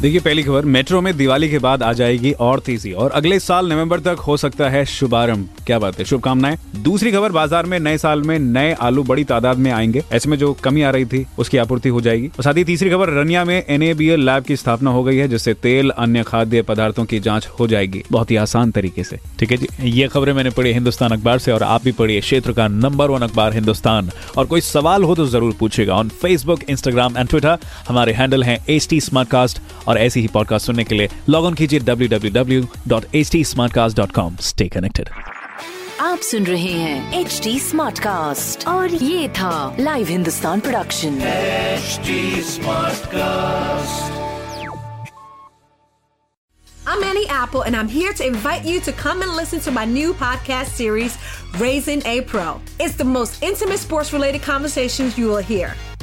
देखिए, पहली खबर, मेट्रो में दिवाली के बाद आ जाएगी और तेज़ी, और अगले साल नवंबर तक हो सकता है शुभारंभ। क्या बात है, शुभकामनाएँ। दूसरी खबर, बाज़ार में नए साल में नए आलू बड़ी तादाद में आएँगे। ऐसे में जो कमी आ रही थी, उसकी आपूर्ति हो जाएगी। और साथ ही तीसरी खबर, रनिया में एनएबीएल लैब की स्थापना हो गई है, जिससे तेल, अन्य खाद्य पदार्थों की जाँच हो जाएगी बहुत ही आसान तरीके से। ठीक है जी, ये खबरें मैंने पढ़ी हिंदुस्तान अखबार से, और आप भी पढ़िए क्षेत्र का नंबर वन अखबार हिंदुस्तान। और कोई सवाल हो तो ज़रूर पूछेगा on Facebook Instagram and Twitter हमारे हैंडल हैं एच टी और ऐसी ही पॉडकास्ट सुनने के लिए लॉग ऑन कीजिए www.htsmartcast.com स्टे कनेक्टेड आप सुन रहे हैं एच डी स्मार्ट कास्ट और ये था Live Hindustan production HD Smartcast. I'm Annie Apple, and I'm here to invite you to come and listen to my new podcast series, Raising a Pro. It's the most intimate sports related conversations you will hear.